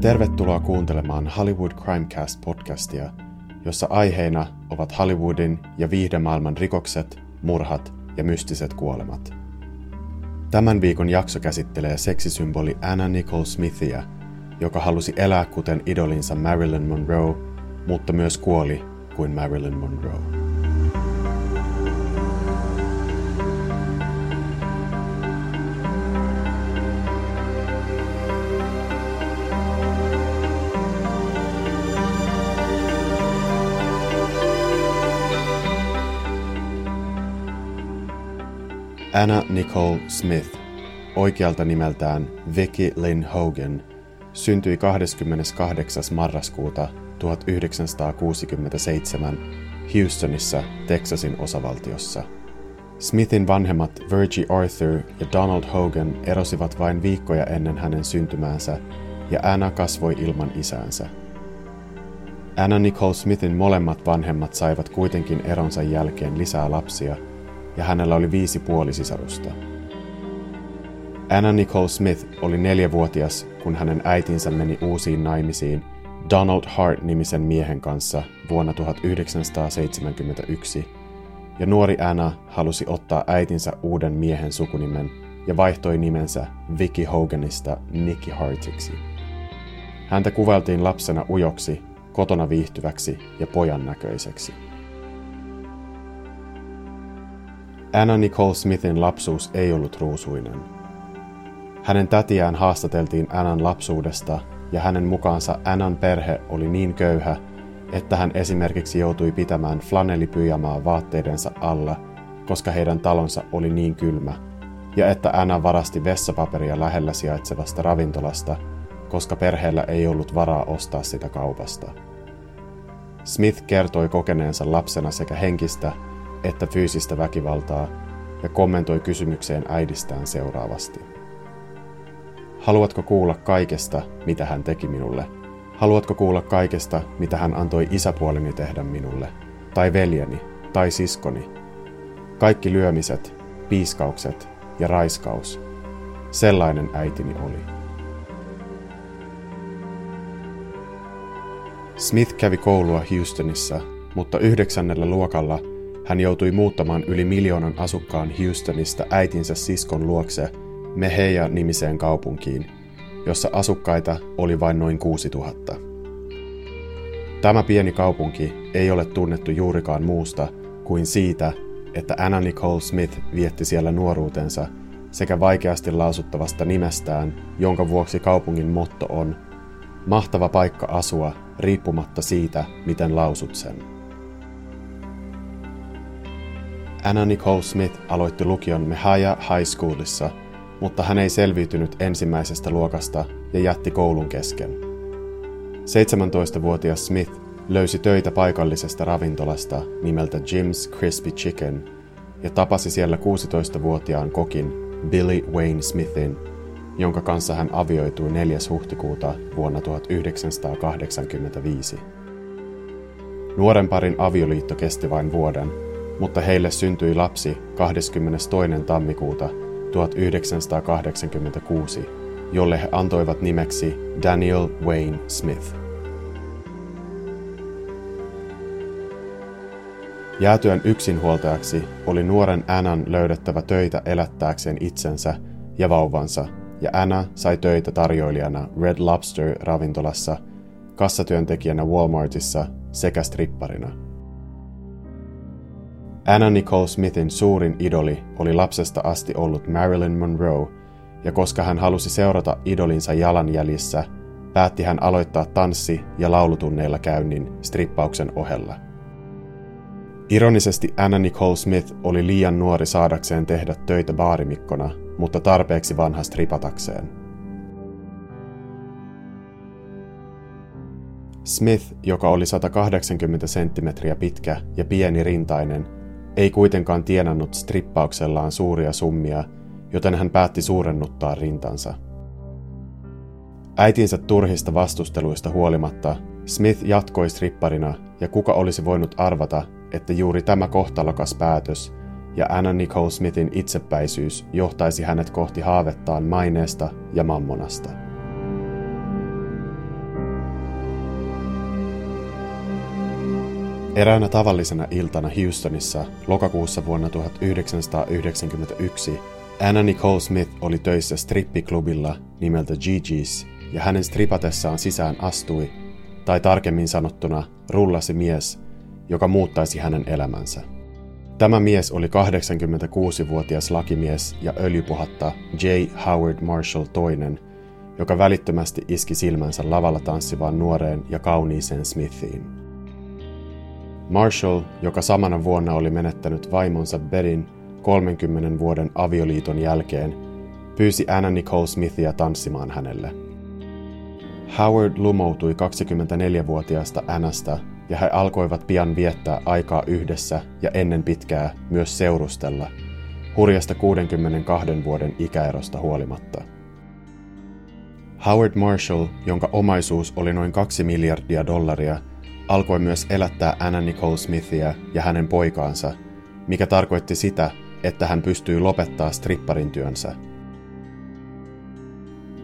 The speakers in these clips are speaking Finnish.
Tervetuloa kuuntelemaan Hollywood Crimecast-podcastia, jossa aiheina ovat Hollywoodin ja viihdemaailman rikokset, murhat ja mystiset kuolemat. Tämän viikon jakso käsittelee seksisymboli Anna Nicole Smithia, joka halusi elää kuten idolinsa Marilyn Monroe, mutta myös kuoli kuin Marilyn Monroe. Anna Nicole Smith, oikealta nimeltään Vicky Lynn Hogan, syntyi 28. marraskuuta 1967 Houstonissa, Texasin osavaltiossa. Smithin vanhemmat Virgie Arthur ja Donald Hogan erosivat vain viikkoja ennen hänen syntymäänsä, ja Anna kasvoi ilman isäänsä. Anna Nicole Smithin molemmat vanhemmat saivat kuitenkin eronsa jälkeen lisää lapsia – ja hänellä oli viisi puolisisarusta. Anna Nicole Smith oli neljävuotias, kun hänen äitinsä meni uusiin naimisiin Donald Hart-nimisen miehen kanssa vuonna 1971, ja nuori Anna halusi ottaa äitinsä uuden miehen sukunimen ja vaihtoi nimensä Vicky Hoganista Nicky Hartiksi. Häntä kuvailtiin lapsena ujoksi, kotona viihtyväksi ja pojan näköiseksi. Anna Nicole Smithin lapsuus ei ollut ruusuinen. Hänen tätiään haastateltiin Annan lapsuudesta ja hänen mukaansa Annan perhe oli niin köyhä, että hän esimerkiksi joutui pitämään flanellipyjamaa vaatteidensa alla, koska heidän talonsa oli niin kylmä, ja että Anna varasti vessapaperia lähellä sijaitsevasta ravintolasta, koska perheellä ei ollut varaa ostaa sitä kaupasta. Smith kertoi kokeneensa lapsena sekä henkistä että fyysistä väkivaltaa ja kommentoi kysymykseen äidistään seuraavasti. Haluatko kuulla kaikesta, mitä hän teki minulle? Haluatko kuulla kaikesta, mitä hän antoi isäpuoleni tehdä minulle? Tai veljeni? Tai siskoni? Kaikki lyömiset, piiskaukset ja raiskaus. Sellainen äitini oli. Smith kävi koulua Houstonissa, mutta yhdeksännellä luokalla hän joutui muuttamaan yli miljoonan asukkaan Houstonista äitinsä siskon luokse Meheja-nimiseen kaupunkiin, jossa asukkaita oli vain noin 6000. Tämä pieni kaupunki ei ole tunnettu juurikaan muusta kuin siitä, että Anna Nicole Smith vietti siellä nuoruutensa sekä vaikeasti lausuttavasta nimestään, jonka vuoksi kaupungin motto on Mahtava paikka asua riippumatta siitä, miten lausut sen. Anna Nicole Smith aloitti lukion Mehaya High Schoolissa, mutta hän ei selviytynyt ensimmäisestä luokasta ja jätti koulun kesken. 17-vuotias Smith löysi töitä paikallisesta ravintolasta nimeltä Jim's Crispy Chicken ja tapasi siellä 16-vuotiaan kokin Billy Wayne Smithin, jonka kanssa hän avioitui 4. huhtikuuta vuonna 1985. Nuoren parin avioliitto kesti vain vuoden, mutta heille syntyi lapsi 22. tammikuuta 1986, jolle he antoivat nimeksi Daniel Wayne Smith. Jäätyön yksinhuoltajaksi oli nuoren Annan löydettävä töitä elättääkseen itsensä ja vauvansa, ja Anna sai töitä tarjoilijana Red Lobster-ravintolassa, kassatyöntekijänä Walmartissa sekä stripparina – Anna Nicole Smithin suurin idoli oli lapsesta asti ollut Marilyn Monroe, ja koska hän halusi seurata idolinsa jalanjäljissä, päätti hän aloittaa tanssi- ja laulutunneilla käynnin strippauksen ohella. Ironisesti Anna Nicole Smith oli liian nuori saadakseen tehdä töitä baarimikkona, mutta tarpeeksi vanha stripatakseen. Smith, joka oli 180 senttimetriä pitkä ja pieni rintainen, ei kuitenkaan tienannut strippauksellaan suuria summia, joten hän päätti suurennuttaa rintansa. Äitinsä turhista vastusteluista huolimatta, Smith jatkoi stripparina ja kuka olisi voinut arvata, että juuri tämä kohtalokas päätös ja Anna Nicole Smithin itsepäisyys johtaisi hänet kohti haavettaan maineesta ja mammonasta. Eräänä tavallisena iltana Houstonissa lokakuussa vuonna 1991 Anna Nicole Smith oli töissä strippiklubilla nimeltä Gigi's ja hänen stripatessaan sisään astui, tai tarkemmin sanottuna rullasi mies, joka muuttaisi hänen elämänsä. Tämä mies oli 86-vuotias lakimies ja öljypohatta J. Howard Marshall II, joka välittömästi iski silmänsä lavalla tanssivaan nuoreen ja kauniiseen Smithiin. Marshall, joka samana vuonna oli menettänyt vaimonsa Berin 30 vuoden avioliiton jälkeen, pyysi Anna Nicole Smithia tanssimaan hänelle. Howard lumoutui 24-vuotiaasta Annasta ja he alkoivat pian viettää aikaa yhdessä ja ennen pitkää myös seurustella, hurjasta 62 vuoden ikäerosta huolimatta. Howard Marshall, jonka omaisuus oli noin 2 miljardia dollaria, alkoi myös elättää Anna Nicole Smithia ja hänen poikaansa, mikä tarkoitti sitä, että hän pystyi lopettaa stripparin työnsä.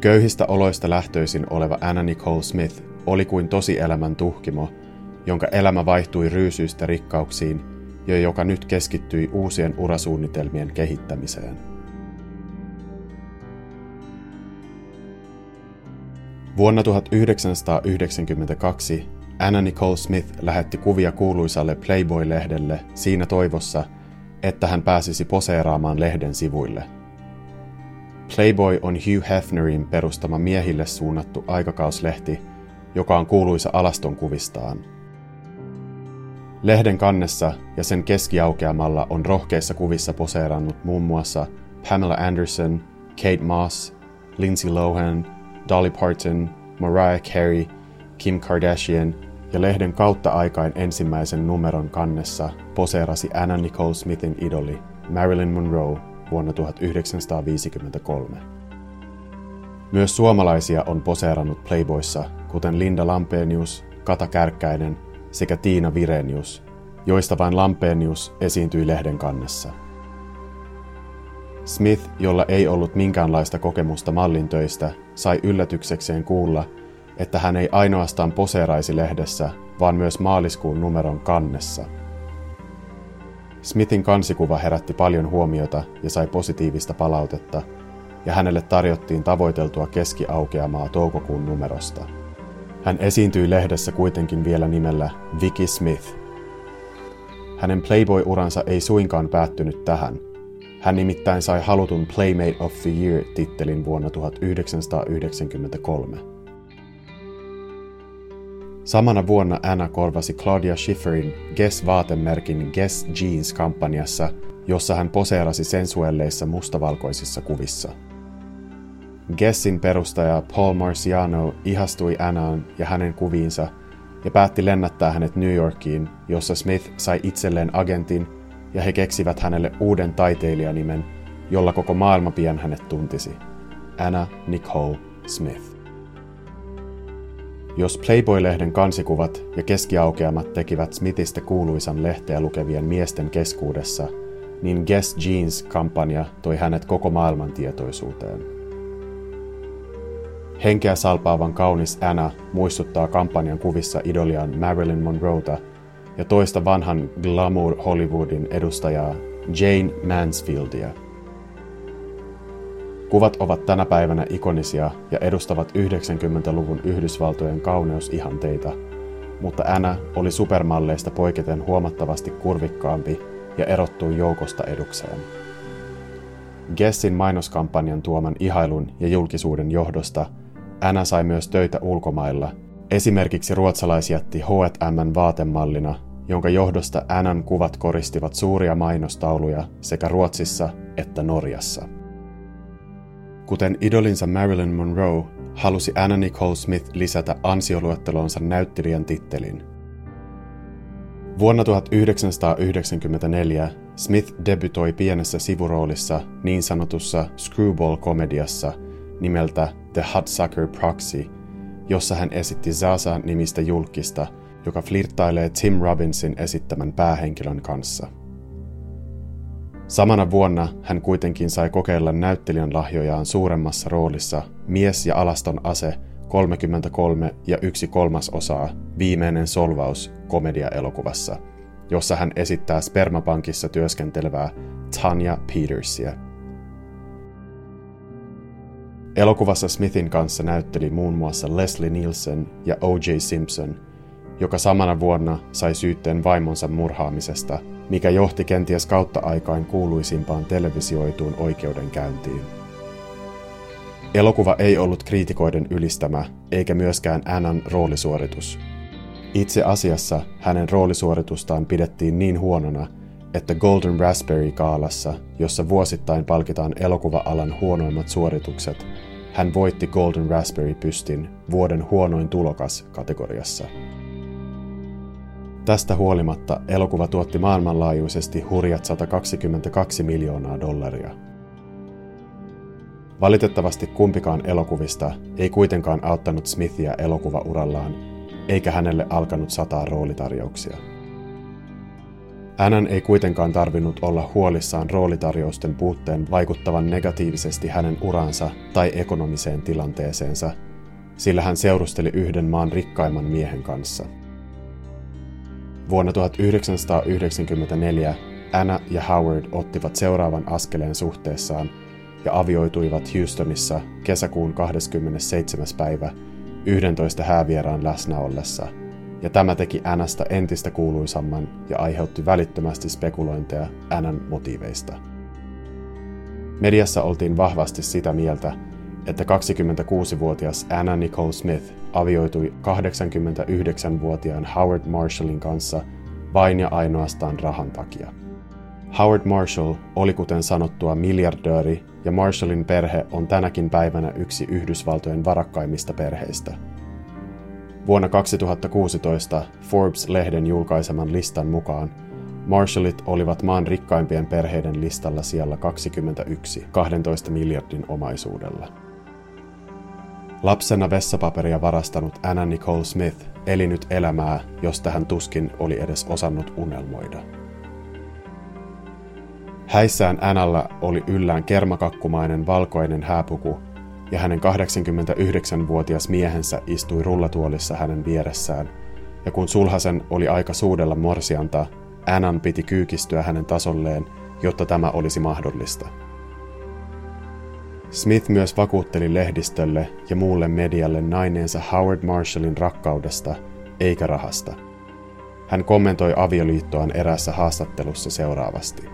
Köyhistä oloista lähtöisin oleva Anna Nicole Smith oli kuin tosielämän tuhkimo, jonka elämä vaihtui ryysyistä rikkauksiin ja joka nyt keskittyi uusien urasuunnitelmien kehittämiseen. Vuonna 1992 Anna Nicole Smith lähetti kuvia kuuluisalle Playboy-lehdelle siinä toivossa, että hän pääsisi poseeraamaan lehden sivuille. Playboy on Hugh Hefnerin perustama miehille suunnattu aikakauslehti, joka on kuuluisa alaston kuvistaan. Lehden kannessa ja sen keskiaukeamalla on rohkeissa kuvissa poseerannut muun muassa Pamela Anderson, Kate Moss, Lindsay Lohan, Dolly Parton, Mariah Carey, Kim Kardashian ja lehden kautta aikain ensimmäisen numeron kannessa poseerasi Anna Nicole Smithin idoli Marilyn Monroe vuonna 1953. Myös suomalaisia on poseerannut Playboyssa, kuten Linda Lampenius, Kata Kärkkäinen sekä Tiina Virenius, joista vain Lampenius esiintyi lehden kannessa. Smith, jolla ei ollut minkäänlaista kokemusta mallintöistä, sai yllätyksekseen kuulla, että hän ei ainoastaan poseeraisi lehdessä, vaan myös maaliskuun numeron kannessa. Smithin kansikuva herätti paljon huomiota ja sai positiivista palautetta, ja hänelle tarjottiin tavoiteltua keskiaukeamaa toukokuun numerosta. Hän esiintyi lehdessä kuitenkin vielä nimellä Vicky Smith. Hänen Playboy-uransa ei suinkaan päättynyt tähän. Hän nimittäin sai halutun Playmate of the Year-tittelin vuonna 1993. Samana vuonna Anna korvasi Claudia Schifferin Guess-vaatemerkin Guess Jeans-kampanjassa, jossa hän poseerasi sensuelleissa mustavalkoisissa kuvissa. Guessin perustaja Paul Marciano ihastui Annaan ja hänen kuviinsa ja päätti lennättää hänet New Yorkiin, jossa Smith sai itselleen agentin ja he keksivät hänelle uuden taiteilijanimen, jolla koko maailma pian hänet tuntisi. Anna Nicole Smith. Jos Playboy-lehden kansikuvat ja keskiaukeamat tekivät Smithistä kuuluisan lehteä lukevien miesten keskuudessa, niin Guess Jeans-kampanja toi hänet koko maailman tietoisuuteen. Henkeä salpaavan kaunis Anna muistuttaa kampanjan kuvissa idoliaan Marilyn Monroeta ja toista vanhan glamour Hollywoodin edustajaa Jane Mansfieldia – Kuvat ovat tänä päivänä ikonisia ja edustavat 90-luvun Yhdysvaltojen kauneusihanteita, mutta Anna oli supermalleista poiketen huomattavasti kurvikkaampi ja erottui joukosta edukseen. Gessin mainoskampanjan tuoman ihailun ja julkisuuden johdosta Anna sai myös töitä ulkomailla, esimerkiksi ruotsalaisjätti H&M vaatemallina, jonka johdosta Annan kuvat koristivat suuria mainostauluja sekä Ruotsissa että Norjassa. Kuten idolinsa Marilyn Monroe, halusi Anna Nicole Smith lisätä ansioluettelonsa näyttelijän tittelin. Vuonna 1994 Smith debytoi pienessä sivuroolissa niin sanotussa screwball-komediassa nimeltä The Hudsucker Proxy, jossa hän esitti Zaza-nimistä julkista, joka flirttailee Tim Robbinsin esittämän päähenkilön kanssa. Samana vuonna hän kuitenkin sai kokeilla näyttelijän lahjojaan suuremmassa roolissa Mies ja alaston ase 33 ja yksi kolmas osaa Viimeinen solvaus komedia-elokuvassa, jossa hän esittää spermapankissa työskentelevää Tanya Petersia. Elokuvassa Smithin kanssa näytteli muun muassa Leslie Nielsen ja O.J. Simpson, joka samana vuonna sai syytteen vaimonsa murhaamisesta, mikä johti kenties kautta aikain kuuluisimpaan televisioituun oikeudenkäyntiin. Elokuva ei ollut kriitikoiden ylistämä, eikä myöskään Annan roolisuoritus. Itse asiassa hänen roolisuoritustaan pidettiin niin huonona, että Golden Raspberry-kaalassa, jossa vuosittain palkitaan elokuva-alan huonoimmat suoritukset, hän voitti Golden Raspberry-pystin vuoden huonoin tulokas kategoriassa. Tästä huolimatta elokuva tuotti maailmanlaajuisesti hurjat 122 miljoonaa dollaria. Valitettavasti kumpikaan elokuvista ei kuitenkaan auttanut Smithia elokuvaurallaan, eikä hänelle alkanut sataa roolitarjouksia. Annan ei kuitenkaan tarvinnut olla huolissaan roolitarjousten puutteen vaikuttavan negatiivisesti hänen uransa tai ekonomiseen tilanteeseensa, sillä hän seurusteli yhden maan rikkaimman miehen kanssa. Vuonna 1994 Anna ja Howard ottivat seuraavan askeleen suhteessaan ja avioituivat Houstonissa kesäkuun 27. päivä 11 häävieraan läsnä ollessa – ja tämä teki Anasta entistä kuuluisamman ja aiheutti välittömästi spekulointeja Annan motiiveista. Mediassa oltiin vahvasti sitä mieltä, että 26-vuotias Anna Nicole Smith avioitui 89-vuotiaan Howard Marshallin kanssa vain ja ainoastaan rahan takia. Howard Marshall oli kuten sanottua miljardööri ja Marshallin perhe on tänäkin päivänä yksi Yhdysvaltojen varakkaimmista perheistä – Vuonna 2016 Forbes-lehden julkaiseman listan mukaan Marshallit olivat maan rikkaimpien perheiden listalla siellä 21 12 miljardin omaisuudella. Lapsena vessapaperia varastanut Anna Nicole Smith eli nyt elämää, josta hän tuskin oli edes osannut unelmoida. Häissään Analla oli yllään kermakakkumainen valkoinen hääpuku ja hänen 89-vuotias miehensä istui rullatuolissa hänen vieressään, ja kun sulhasen oli aika suudella morsianta, Annan piti kyykistyä hänen tasolleen, jotta tämä olisi mahdollista. Smith myös vakuutteli lehdistölle ja muulle medialle naineensa Howard Marshallin rakkaudesta, eikä rahasta. Hän kommentoi avioliittoaan eräässä haastattelussa seuraavasti.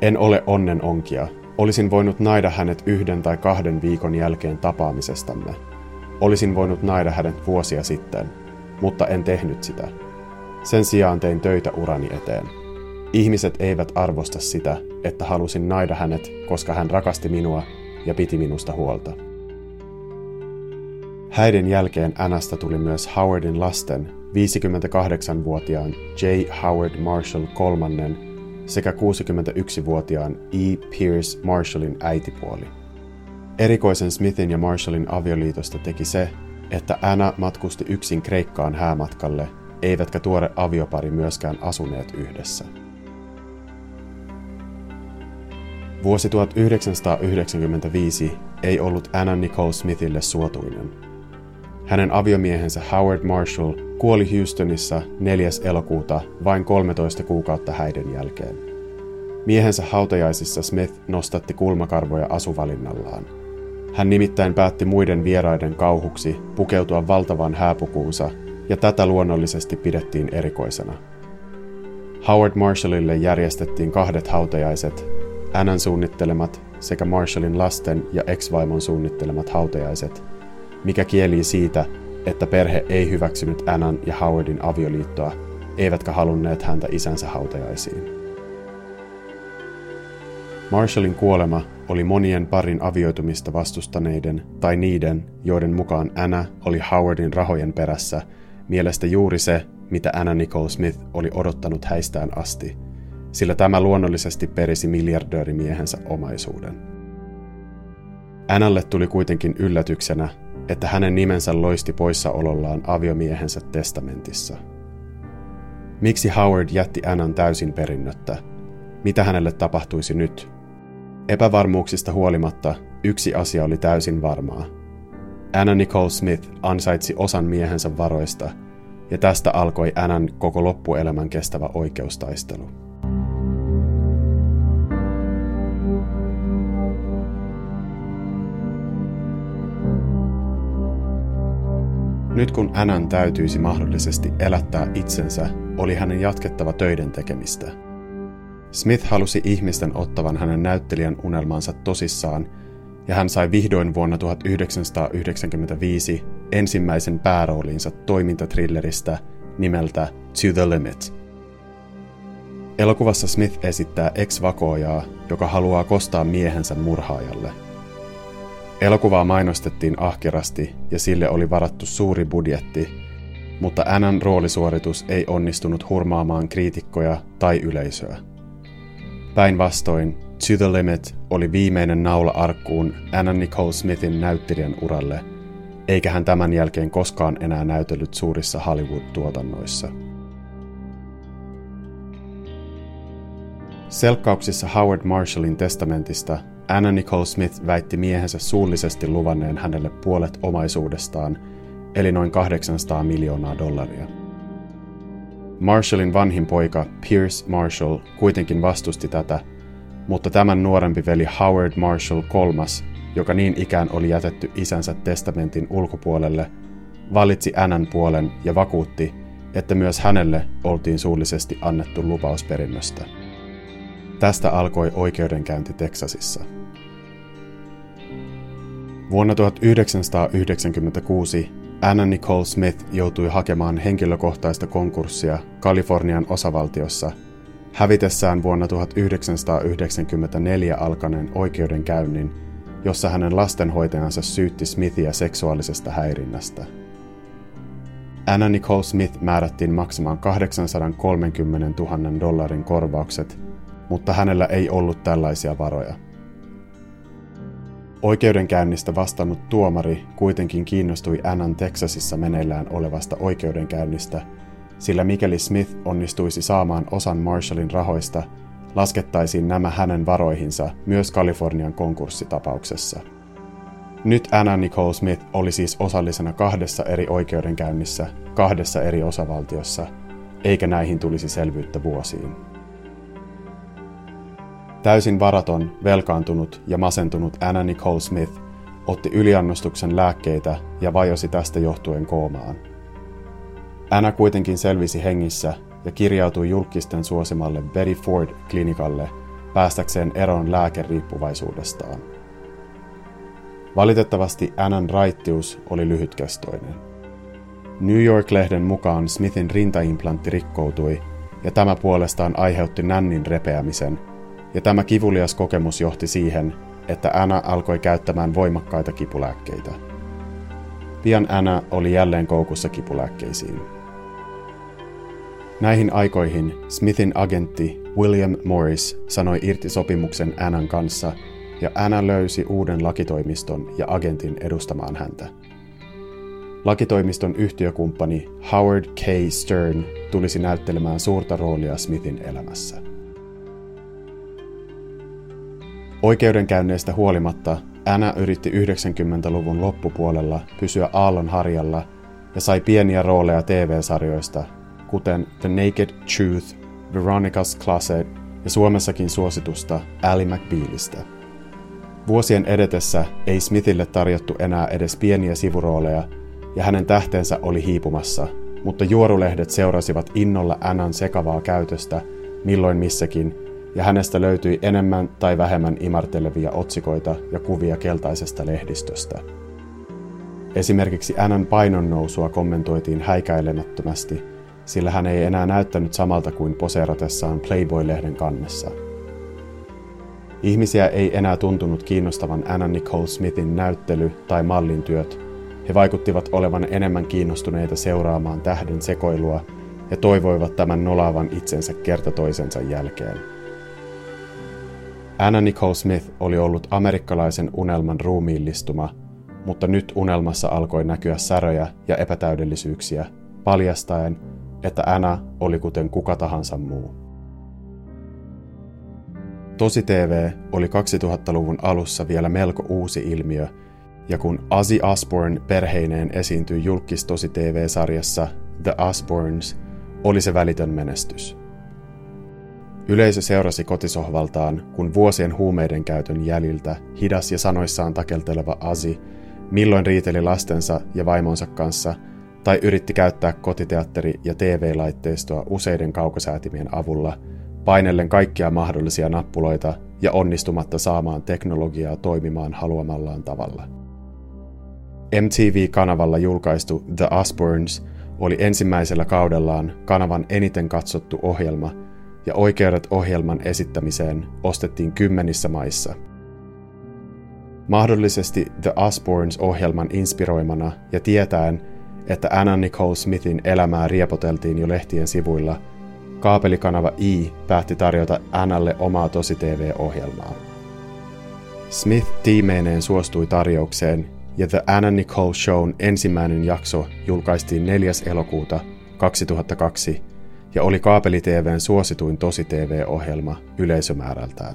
En ole onnen onkia, Olisin voinut naida hänet yhden tai kahden viikon jälkeen tapaamisestamme. Olisin voinut naida hänet vuosia sitten, mutta en tehnyt sitä. Sen sijaan tein töitä urani eteen. Ihmiset eivät arvosta sitä, että halusin naida hänet, koska hän rakasti minua ja piti minusta huolta. Häiden jälkeen Anasta tuli myös Howardin lasten 58-vuotiaan J. Howard Marshall kolmannen sekä 61-vuotiaan E. Pierce Marshallin äitipuoli. Erikoisen Smithin ja Marshallin avioliitosta teki se, että Anna matkusti yksin Kreikkaan häämatkalle, eivätkä tuore aviopari myöskään asuneet yhdessä. Vuosi 1995 ei ollut Anna Nicole Smithille suotuinen. Hänen aviomiehensä Howard Marshall kuoli Houstonissa 4. elokuuta vain 13 kuukautta häiden jälkeen. Miehensä hautajaisissa Smith nostatti kulmakarvoja asuvalinnallaan. Hän nimittäin päätti muiden vieraiden kauhuksi pukeutua valtavan hääpukuunsa, ja tätä luonnollisesti pidettiin erikoisena. Howard Marshallille järjestettiin kahdet hautajaiset, Annan suunnittelemat sekä Marshallin lasten ja ex-vaimon suunnittelemat hautajaiset, mikä kieli siitä, että perhe ei hyväksynyt Annan ja Howardin avioliittoa, eivätkä halunneet häntä isänsä hautajaisiin. Marshallin kuolema oli monien parin avioitumista vastustaneiden tai niiden, joiden mukaan Anna oli Howardin rahojen perässä, mielestä juuri se, mitä Anna Nicole Smith oli odottanut häistään asti, sillä tämä luonnollisesti perisi miljardöörimiehensä omaisuuden. Annalle tuli kuitenkin yllätyksenä, että hänen nimensä loisti poissaolollaan aviomiehensä testamentissa. Miksi Howard jätti Annan täysin perinnöttä? Mitä hänelle tapahtuisi nyt? Epävarmuuksista huolimatta yksi asia oli täysin varmaa. Anna Nicole Smith ansaitsi osan miehensä varoista, ja tästä alkoi Annan koko loppuelämän kestävä oikeustaistelu. Nyt kun Annan täytyisi mahdollisesti elättää itsensä, oli hänen jatkettava töiden tekemistä. Smith halusi ihmisten ottavan hänen näyttelijän unelmansa tosissaan, ja hän sai vihdoin vuonna 1995 ensimmäisen pääroolinsa toimintatrilleristä nimeltä To the Limit. Elokuvassa Smith esittää ex-vakoojaa, joka haluaa kostaa miehensä murhaajalle – Elokuvaa mainostettiin ahkerasti ja sille oli varattu suuri budjetti, mutta Annan roolisuoritus ei onnistunut hurmaamaan kriitikkoja tai yleisöä. Päinvastoin, To the Limit oli viimeinen naula arkkuun Anna Nicole Smithin näyttelijän uralle, eikä hän tämän jälkeen koskaan enää näytellyt suurissa Hollywood-tuotannoissa. Selkkauksissa Howard Marshallin testamentista Anna Nicole Smith väitti miehensä suullisesti luvanneen hänelle puolet omaisuudestaan, eli noin 800 miljoonaa dollaria. Marshallin vanhin poika Pierce Marshall kuitenkin vastusti tätä, mutta tämän nuorempi veli Howard Marshall kolmas, joka niin ikään oli jätetty isänsä testamentin ulkopuolelle, valitsi Annan puolen ja vakuutti, että myös hänelle oltiin suullisesti annettu lupausperinnöstä. Tästä alkoi oikeudenkäynti Teksasissa. Vuonna 1996 Anna Nicole Smith joutui hakemaan henkilökohtaista konkurssia Kalifornian osavaltiossa hävitessään vuonna 1994 alkaneen oikeudenkäynnin, jossa hänen lastenhoitajansa syytti Smithia seksuaalisesta häirinnästä. Anna Nicole Smith määrättiin maksamaan 830 000 dollarin korvaukset, mutta hänellä ei ollut tällaisia varoja. Oikeudenkäynnistä vastannut tuomari kuitenkin kiinnostui Annan Texasissa meneillään olevasta oikeudenkäynnistä, sillä mikäli Smith onnistuisi saamaan osan Marshallin rahoista, laskettaisiin nämä hänen varoihinsa myös Kalifornian konkurssitapauksessa. Nyt Anna Nicole Smith oli siis osallisena kahdessa eri oikeudenkäynnissä, kahdessa eri osavaltiossa, eikä näihin tulisi selvyyttä vuosiin. Täysin varaton, velkaantunut ja masentunut Anna Nicole Smith otti yliannostuksen lääkkeitä ja vajosi tästä johtuen koomaan. Anna kuitenkin selvisi hengissä ja kirjautui julkisten suosimalle Betty Ford-klinikalle päästäkseen eroon lääkeriippuvaisuudestaan. Valitettavasti Annan raittius oli lyhytkestoinen. New York-lehden mukaan Smithin rintaimplantti rikkoutui, ja tämä puolestaan aiheutti nännin repeämisen – ja tämä kivulias kokemus johti siihen, että Anna alkoi käyttämään voimakkaita kipulääkkeitä. Pian Anna oli jälleen koukussa kipulääkkeisiin. Näihin aikoihin Smithin agentti William Morris sanoi irti sopimuksen Annan kanssa, ja Anna löysi uuden lakitoimiston ja agentin edustamaan häntä. Lakitoimiston yhtiökumppani Howard K. Stern tulisi näyttelemään suurta roolia Smithin elämässä. Oikeudenkäynneistä huolimatta Anna yritti 90-luvun loppupuolella pysyä aallon harjalla ja sai pieniä rooleja TV-sarjoista, kuten The Naked Truth, Veronica's Closet ja Suomessakin suositusta Ally McBealista. Vuosien edetessä ei Smithille tarjottu enää edes pieniä sivurooleja ja hänen tähteensä oli hiipumassa, mutta juorulehdet seurasivat innolla Annan sekavaa käytöstä milloin missäkin ja hänestä löytyi enemmän tai vähemmän imartelevia otsikoita ja kuvia keltaisesta lehdistöstä. Esimerkiksi Annan painon nousua kommentoitiin häikäilemättömästi, sillä hän ei enää näyttänyt samalta kuin poseeratessaan Playboy-lehden kannessa. Ihmisiä ei enää tuntunut kiinnostavan Anna Nicole Smithin näyttely tai mallin työt. He vaikuttivat olevan enemmän kiinnostuneita seuraamaan tähden sekoilua ja toivoivat tämän nolaavan itsensä kerta toisensa jälkeen. Anna Nicole Smith oli ollut amerikkalaisen unelman ruumiillistuma, mutta nyt unelmassa alkoi näkyä säröjä ja epätäydellisyyksiä, paljastaen, että Anna oli kuten kuka tahansa muu. Tosi TV oli 2000-luvun alussa vielä melko uusi ilmiö, ja kun Ozzy Osbourne perheineen esiintyi julkistosi TV-sarjassa The Osbournes, oli se välitön menestys. Yleisö seurasi kotisohvaltaan, kun vuosien huumeiden käytön jäljiltä hidas ja sanoissaan takelteleva Asi milloin riiteli lastensa ja vaimonsa kanssa tai yritti käyttää kotiteatteri- ja TV-laitteistoa useiden kaukosäätimien avulla, painellen kaikkia mahdollisia nappuloita ja onnistumatta saamaan teknologiaa toimimaan haluamallaan tavalla. MTV-kanavalla julkaistu The Osbournes oli ensimmäisellä kaudellaan kanavan eniten katsottu ohjelma – ja oikeudet ohjelman esittämiseen ostettiin kymmenissä maissa. Mahdollisesti The Osbournes ohjelman inspiroimana ja tietäen, että Anna Nicole Smithin elämää riepoteltiin jo lehtien sivuilla, kaapelikanava E päätti tarjota Annalle omaa tosi-TV-ohjelmaa. Smith tiimeineen suostui tarjoukseen ja The Anna Nicole Shown ensimmäinen jakso julkaistiin 4. elokuuta 2002 ja oli kaapeli-TVn suosituin tosi-TV-ohjelma yleisömäärältään.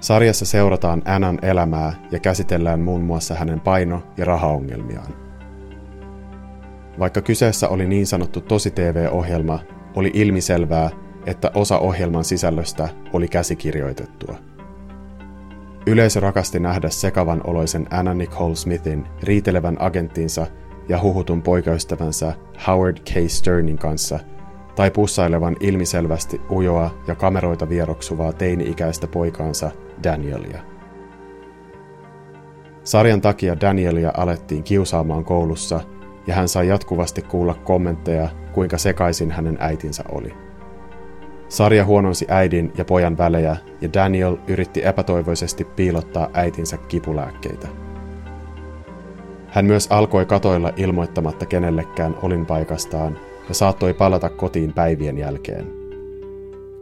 Sarjassa seurataan Annan elämää ja käsitellään muun muassa hänen paino- ja rahaongelmiaan. Vaikka kyseessä oli niin sanottu tosi-TV-ohjelma, oli ilmiselvää, että osa ohjelman sisällöstä oli käsikirjoitettua. Yleisö rakasti nähdä sekavan oloisen Anna Nicole Smithin riitelevän agenttinsa ja huhutun poikaystävänsä Howard K. Sternin kanssa tai pussailevan ilmiselvästi ujoa ja kameroita vieroksuvaa teini-ikäistä poikaansa Danielia. Sarjan takia Danielia alettiin kiusaamaan koulussa ja hän sai jatkuvasti kuulla kommentteja, kuinka sekaisin hänen äitinsä oli. Sarja huononsi äidin ja pojan välejä ja Daniel yritti epätoivoisesti piilottaa äitinsä kipulääkkeitä. Hän myös alkoi katoilla ilmoittamatta kenellekään olinpaikastaan ja saattoi palata kotiin päivien jälkeen.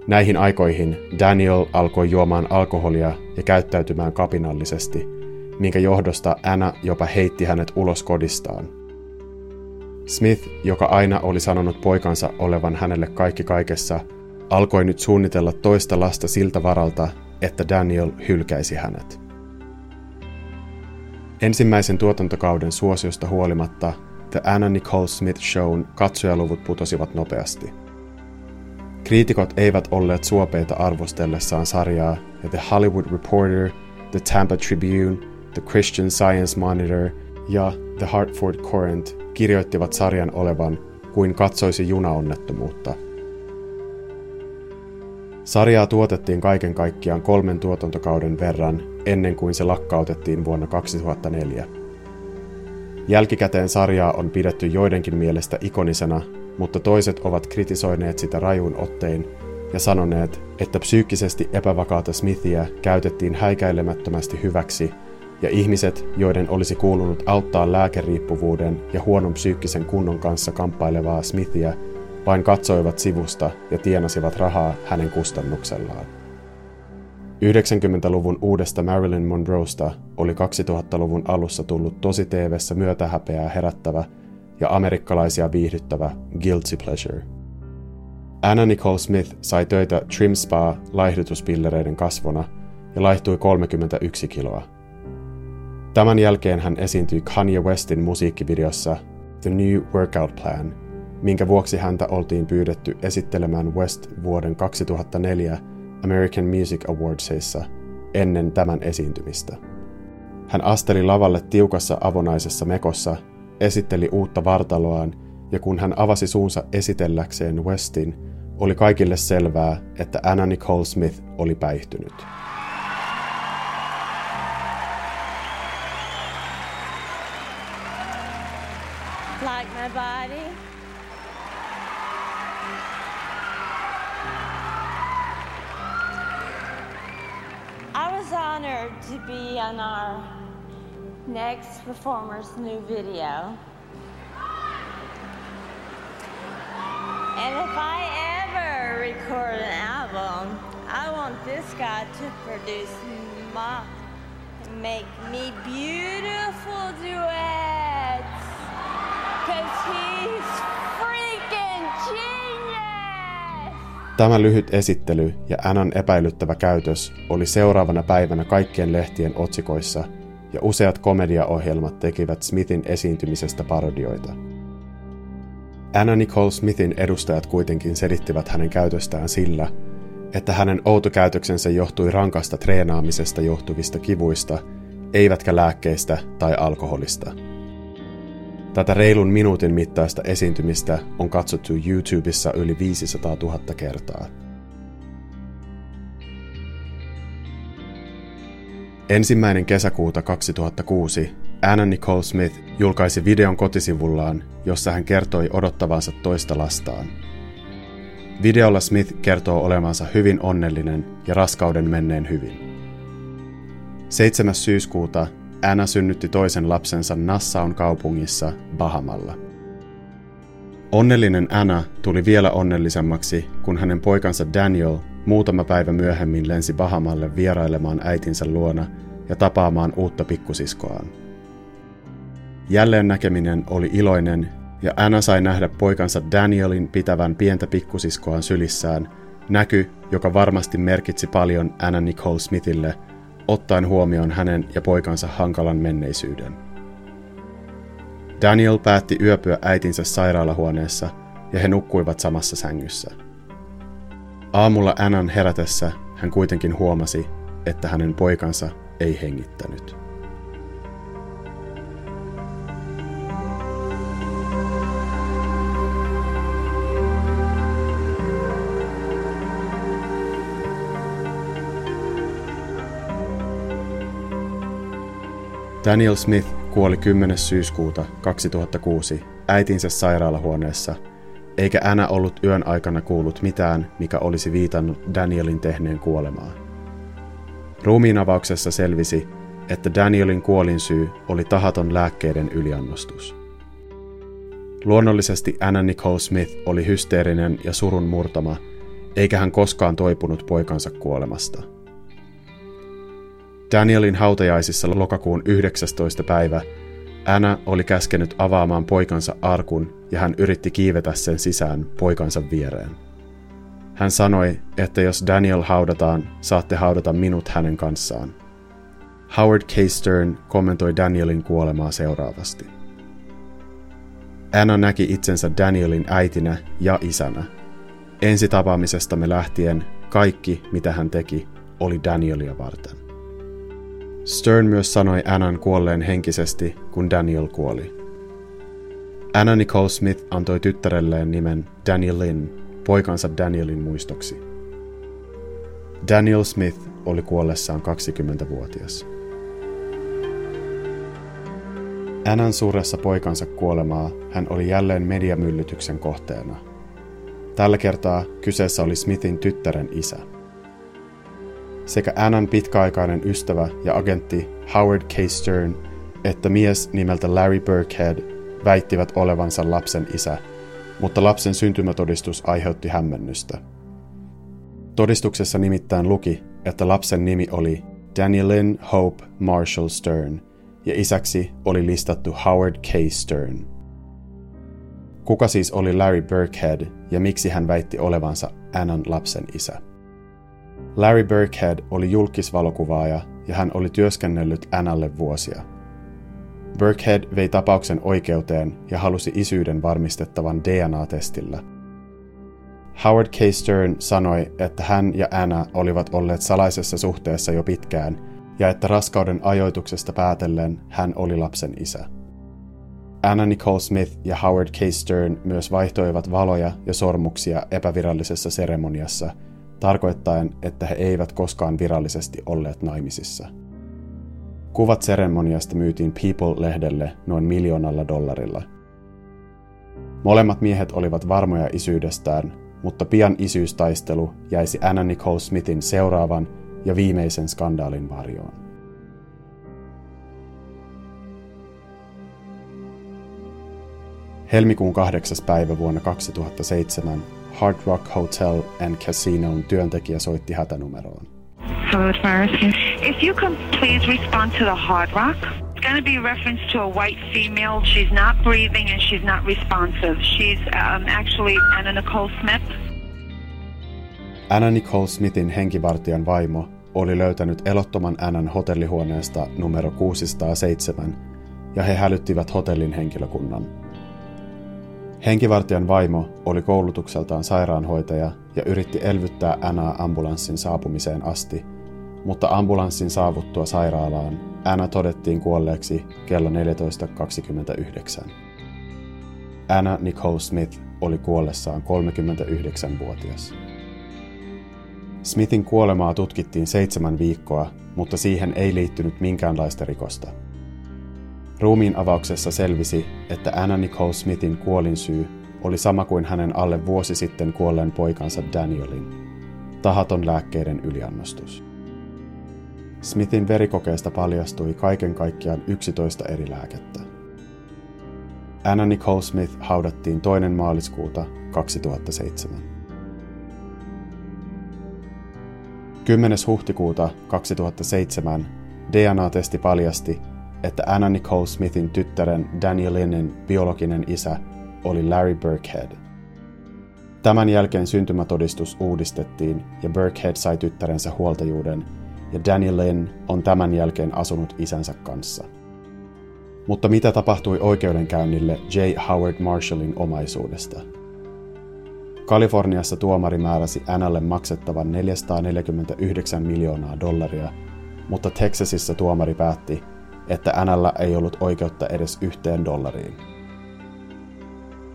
Näihin aikoihin Daniel alkoi juomaan alkoholia ja käyttäytymään kapinallisesti, minkä johdosta Anna jopa heitti hänet ulos kodistaan. Smith, joka aina oli sanonut poikansa olevan hänelle kaikki kaikessa, alkoi nyt suunnitella toista lasta siltä varalta, että Daniel hylkäisi hänet. Ensimmäisen tuotantokauden suosiosta huolimatta The Anna Nicole Smith Shown katsojaluvut putosivat nopeasti. Kriitikot eivät olleet suopeita arvostellessaan sarjaa ja The Hollywood Reporter, The Tampa Tribune, The Christian Science Monitor ja The Hartford Courant kirjoittivat sarjan olevan kuin katsoisi junaonnettomuutta. Sarjaa tuotettiin kaiken kaikkiaan kolmen tuotantokauden verran ennen kuin se lakkautettiin vuonna 2004. Jälkikäteen sarjaa on pidetty joidenkin mielestä ikonisena, mutta toiset ovat kritisoineet sitä rajuun ottein ja sanoneet, että psyykkisesti epävakaata Smithia käytettiin häikäilemättömästi hyväksi ja ihmiset, joiden olisi kuulunut auttaa lääkeriippuvuuden ja huonon psyykkisen kunnon kanssa kamppailevaa Smithia, vain katsoivat sivusta ja tienasivat rahaa hänen kustannuksellaan. 90-luvun uudesta Marilyn Monroesta oli 2000-luvun alussa tullut tosi TVssä myötähäpeää herättävä ja amerikkalaisia viihdyttävä guilty pleasure. Anna Nicole Smith sai töitä Trim Spa laihdutuspillereiden kasvona ja laihtui 31 kiloa. Tämän jälkeen hän esiintyi Kanye Westin musiikkivideossa The New Workout Plan, minkä vuoksi häntä oltiin pyydetty esittelemään West vuoden 2004 American Music Awardsissa ennen tämän esiintymistä. Hän asteli lavalle tiukassa avonaisessa mekossa, esitteli uutta vartaloaan ja kun hän avasi suunsa esitelläkseen Westin, oli kaikille selvää, että Anna Nicole Smith oli päihtynyt. Performer's new video. And if I ever record an album, I want this guy to produce my, make me beautiful duets. Cause he's freaking genius! Tämä lyhyt esittely ja Annan epäilyttävä käytös oli seuraavana päivänä kaikkien lehtien otsikoissa ja useat komediaohjelmat tekivät Smithin esiintymisestä parodioita. Anna Nicole Smithin edustajat kuitenkin selittivät hänen käytöstään sillä, että hänen outokäytöksensä johtui rankasta treenaamisesta johtuvista kivuista, eivätkä lääkkeistä tai alkoholista. Tätä reilun minuutin mittaista esiintymistä on katsottu YouTubessa yli 500 000 kertaa. Ensimmäinen kesäkuuta 2006 Anna Nicole Smith julkaisi videon kotisivullaan, jossa hän kertoi odottavansa toista lastaan. Videolla Smith kertoo olevansa hyvin onnellinen ja raskauden menneen hyvin. 7. syyskuuta Anna synnytti toisen lapsensa Nassaun kaupungissa Bahamalla. Onnellinen Anna tuli vielä onnellisemmaksi, kun hänen poikansa Daniel muutama päivä myöhemmin lensi Bahamalle vierailemaan äitinsä luona ja tapaamaan uutta pikkusiskoaan. Jälleen näkeminen oli iloinen ja Anna sai nähdä poikansa Danielin pitävän pientä pikkusiskoaan sylissään, näky, joka varmasti merkitsi paljon Anna Nicole Smithille, ottaen huomioon hänen ja poikansa hankalan menneisyyden. Daniel päätti yöpyä äitinsä sairaalahuoneessa ja he nukkuivat samassa sängyssä. Aamulla Annan herätessä hän kuitenkin huomasi, että hänen poikansa ei hengittänyt. Daniel Smith kuoli 10. syyskuuta 2006 äitinsä sairaalahuoneessa, eikä Anna ollut yön aikana kuullut mitään, mikä olisi viitannut Danielin tehneen kuolemaa. Ruumiinavauksessa selvisi, että Danielin kuolinsyy oli tahaton lääkkeiden yliannostus. Luonnollisesti Anna Nicole Smith oli hysteerinen ja surun murtama, eikä hän koskaan toipunut poikansa kuolemasta – Danielin hautajaisissa lokakuun 19. päivä Anna oli käskenyt avaamaan poikansa arkun ja hän yritti kiivetä sen sisään poikansa viereen. Hän sanoi, että jos Daniel haudataan, saatte haudata minut hänen kanssaan. Howard K. Stern kommentoi Danielin kuolemaa seuraavasti. Anna näki itsensä Danielin äitinä ja isänä. Ensi tapaamisestamme lähtien kaikki, mitä hän teki, oli Danielia varten. Stern myös sanoi Annan kuolleen henkisesti, kun Daniel kuoli. Anna Nicole Smith antoi tyttärelleen nimen Daniel Lynn, poikansa Danielin muistoksi. Daniel Smith oli kuollessaan 20-vuotias. Annan suuressa poikansa kuolemaa hän oli jälleen mediamyllytyksen kohteena. Tällä kertaa kyseessä oli Smithin tyttären isä sekä Annan pitkäaikainen ystävä ja agentti Howard K. Stern että mies nimeltä Larry Burkhead väittivät olevansa lapsen isä, mutta lapsen syntymätodistus aiheutti hämmennystä. Todistuksessa nimittäin luki, että lapsen nimi oli Danielin Hope Marshall Stern ja isäksi oli listattu Howard K. Stern. Kuka siis oli Larry Burkhead ja miksi hän väitti olevansa Annan lapsen isä? Larry Burkhead oli julkisvalokuvaaja ja hän oli työskennellyt Annalle vuosia. Burkhead vei tapauksen oikeuteen ja halusi isyyden varmistettavan DNA-testillä. Howard K. Stern sanoi, että hän ja Anna olivat olleet salaisessa suhteessa jo pitkään ja että raskauden ajoituksesta päätellen hän oli lapsen isä. Anna Nicole Smith ja Howard K. Stern myös vaihtoivat valoja ja sormuksia epävirallisessa seremoniassa – tarkoittaen, että he eivät koskaan virallisesti olleet naimisissa. Kuvat seremoniasta myytiin People-lehdelle noin miljoonalla dollarilla. Molemmat miehet olivat varmoja isyydestään, mutta pian isyystaistelu jäisi Anna Nicole Smithin seuraavan ja viimeisen skandaalin varjoon. Helmikuun 8. päivä vuonna 2007 Hard Rock Hotel and Casinoon työntekijä soitti hätänumeroon. If you can please respond to the Hard Rock. It's going to be reference to a white female. She's not breathing and she's not responsive. She's um, actually Anna Nicole Smith. Anna Nicole Smithin henkivartijan vaimo oli löytänyt elottoman Annan hotellihuoneesta numero 607 ja he hälyttivät hotellin henkilökunnan. Henkivartijan vaimo oli koulutukseltaan sairaanhoitaja ja yritti elvyttää Annaa ambulanssin saapumiseen asti, mutta ambulanssin saavuttua sairaalaan Anna todettiin kuolleeksi kello 14.29. Anna Nicole Smith oli kuollessaan 39-vuotias. Smithin kuolemaa tutkittiin seitsemän viikkoa, mutta siihen ei liittynyt minkäänlaista rikosta. Ruumiin avauksessa selvisi, että Anna Nicole Smithin kuolinsyy oli sama kuin hänen alle vuosi sitten kuolleen poikansa Danielin, tahaton lääkkeiden yliannostus. Smithin verikokeesta paljastui kaiken kaikkiaan 11 eri lääkettä. Anna Nicole Smith haudattiin toinen maaliskuuta 2007. 10. huhtikuuta 2007 DNA-testi paljasti, että Anna Nicole Smithin tyttären Danielinin biologinen isä oli Larry Burkhead. Tämän jälkeen syntymätodistus uudistettiin ja Burkhead sai tyttärensä huoltajuuden ja Daniel Lynn on tämän jälkeen asunut isänsä kanssa. Mutta mitä tapahtui oikeudenkäynnille J. Howard Marshallin omaisuudesta? Kaliforniassa tuomari määräsi Annalle maksettavan 449 miljoonaa dollaria, mutta Texasissa tuomari päätti, että Annalla ei ollut oikeutta edes yhteen dollariin.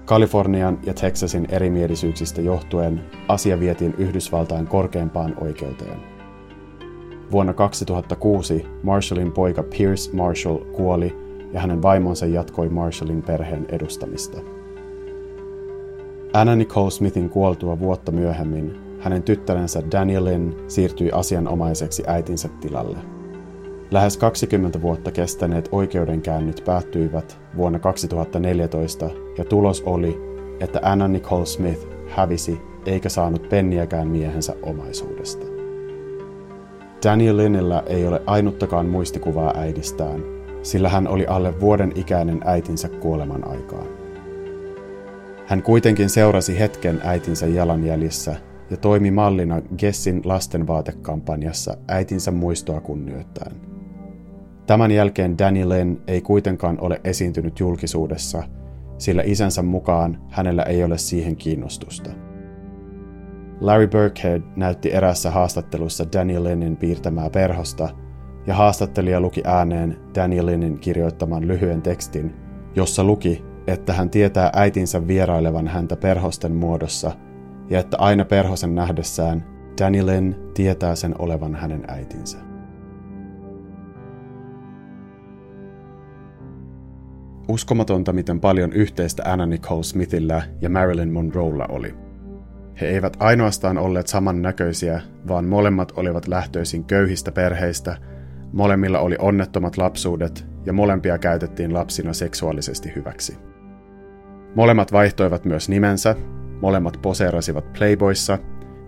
Kalifornian ja Texasin erimielisyyksistä johtuen asia vietiin Yhdysvaltain korkeimpaan oikeuteen. Vuonna 2006 Marshallin poika Pierce Marshall kuoli ja hänen vaimonsa jatkoi Marshallin perheen edustamista. Anna Nicole Smithin kuoltua vuotta myöhemmin hänen tyttärensä Danielin siirtyi asianomaiseksi äitinsä tilalle. Lähes 20 vuotta kestäneet oikeudenkäynnit päättyivät vuonna 2014 ja tulos oli, että Anna Nicole Smith hävisi eikä saanut penniäkään miehensä omaisuudesta. Daniel Linnillä ei ole ainuttakaan muistikuvaa äidistään, sillä hän oli alle vuoden ikäinen äitinsä kuoleman aikaan. Hän kuitenkin seurasi hetken äitinsä jalanjäljissä ja toimi mallina Gessin lastenvaatekampanjassa äitinsä muistoa kunnioittaen. Tämän jälkeen Danny Lynn ei kuitenkaan ole esiintynyt julkisuudessa, sillä isänsä mukaan hänellä ei ole siihen kiinnostusta. Larry Burkhead näytti erässä haastattelussa Danny Lynnin piirtämää perhosta, ja haastattelija luki ääneen Danny Lynnin kirjoittaman lyhyen tekstin, jossa luki, että hän tietää äitinsä vierailevan häntä perhosten muodossa ja että aina perhosen nähdessään Danny Lynn tietää sen olevan hänen äitinsä. Uskomatonta, miten paljon yhteistä Anna Nicole Smithillä ja Marilyn Monroella oli. He eivät ainoastaan olleet samannäköisiä, vaan molemmat olivat lähtöisin köyhistä perheistä, molemmilla oli onnettomat lapsuudet ja molempia käytettiin lapsina seksuaalisesti hyväksi. Molemmat vaihtoivat myös nimensä, molemmat poseerasivat Playboyssa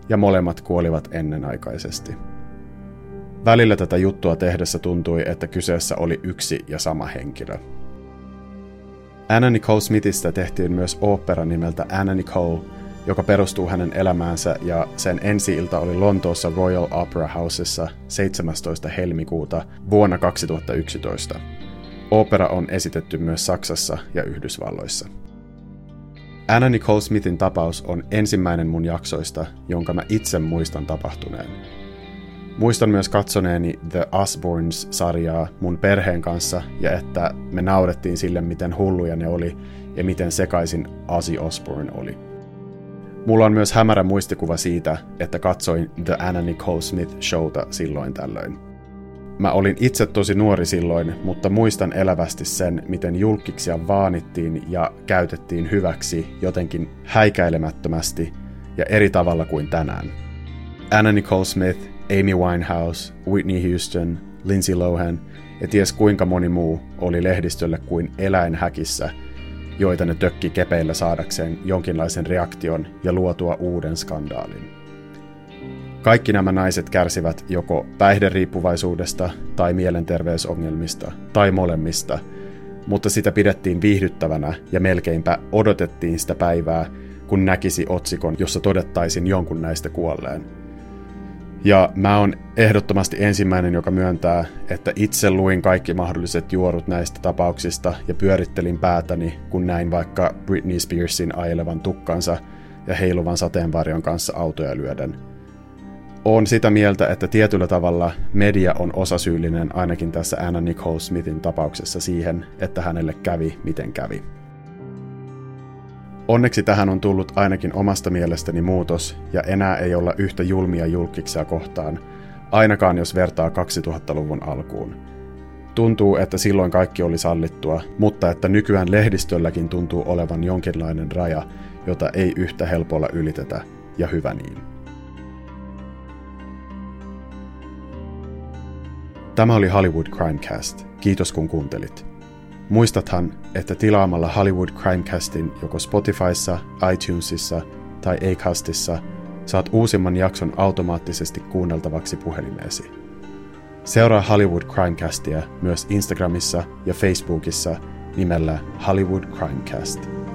ja molemmat kuolivat ennenaikaisesti. Välillä tätä juttua tehdessä tuntui, että kyseessä oli yksi ja sama henkilö. Anna Nicole Smithistä tehtiin myös opera nimeltä Anna Nicole, joka perustuu hänen elämäänsä ja sen ensi-ilta oli Lontoossa Royal Opera Housessa 17. helmikuuta vuonna 2011. Opera on esitetty myös Saksassa ja Yhdysvalloissa. Anna Nicole Smithin tapaus on ensimmäinen mun jaksoista, jonka mä itse muistan tapahtuneen. Muistan myös katsoneeni The Osbournes-sarjaa mun perheen kanssa ja että me naurettiin sille, miten hulluja ne oli ja miten sekaisin Ozzy Osbourne oli. Mulla on myös hämärä muistikuva siitä, että katsoin The Anna Nicole Smith showta silloin tällöin. Mä olin itse tosi nuori silloin, mutta muistan elävästi sen, miten julkiksia vaanittiin ja käytettiin hyväksi jotenkin häikäilemättömästi ja eri tavalla kuin tänään. Anna Nicole Smith, Amy Winehouse, Whitney Houston, Lindsay Lohan ja ties kuinka moni muu oli lehdistölle kuin eläinhäkissä, joita ne tökki kepeillä saadakseen jonkinlaisen reaktion ja luotua uuden skandaalin. Kaikki nämä naiset kärsivät joko päihderiippuvaisuudesta tai mielenterveysongelmista tai molemmista, mutta sitä pidettiin viihdyttävänä ja melkeinpä odotettiin sitä päivää, kun näkisi otsikon, jossa todettaisiin jonkun näistä kuolleen. Ja mä oon ehdottomasti ensimmäinen, joka myöntää, että itse luin kaikki mahdolliset juorut näistä tapauksista ja pyörittelin päätäni, kun näin vaikka Britney Spearsin ailevan tukkansa ja heiluvan sateenvarjon kanssa autoja lyöden. Oon sitä mieltä, että tietyllä tavalla media on osasyyllinen ainakin tässä Anna Nicole Smithin tapauksessa siihen, että hänelle kävi miten kävi. Onneksi tähän on tullut ainakin omasta mielestäni muutos, ja enää ei olla yhtä julmia julkiksia kohtaan, ainakaan jos vertaa 2000-luvun alkuun. Tuntuu, että silloin kaikki oli sallittua, mutta että nykyään lehdistölläkin tuntuu olevan jonkinlainen raja, jota ei yhtä helpolla ylitetä, ja hyvä niin. Tämä oli Hollywood Crimecast. Kiitos kun kuuntelit. Muistathan, että tilaamalla Hollywood Crimecastin joko Spotifyssa, iTunesissa tai Acastissa saat uusimman jakson automaattisesti kuunneltavaksi puhelimeesi. Seuraa Hollywood Crimecastia myös Instagramissa ja Facebookissa nimellä Hollywood Crimecast.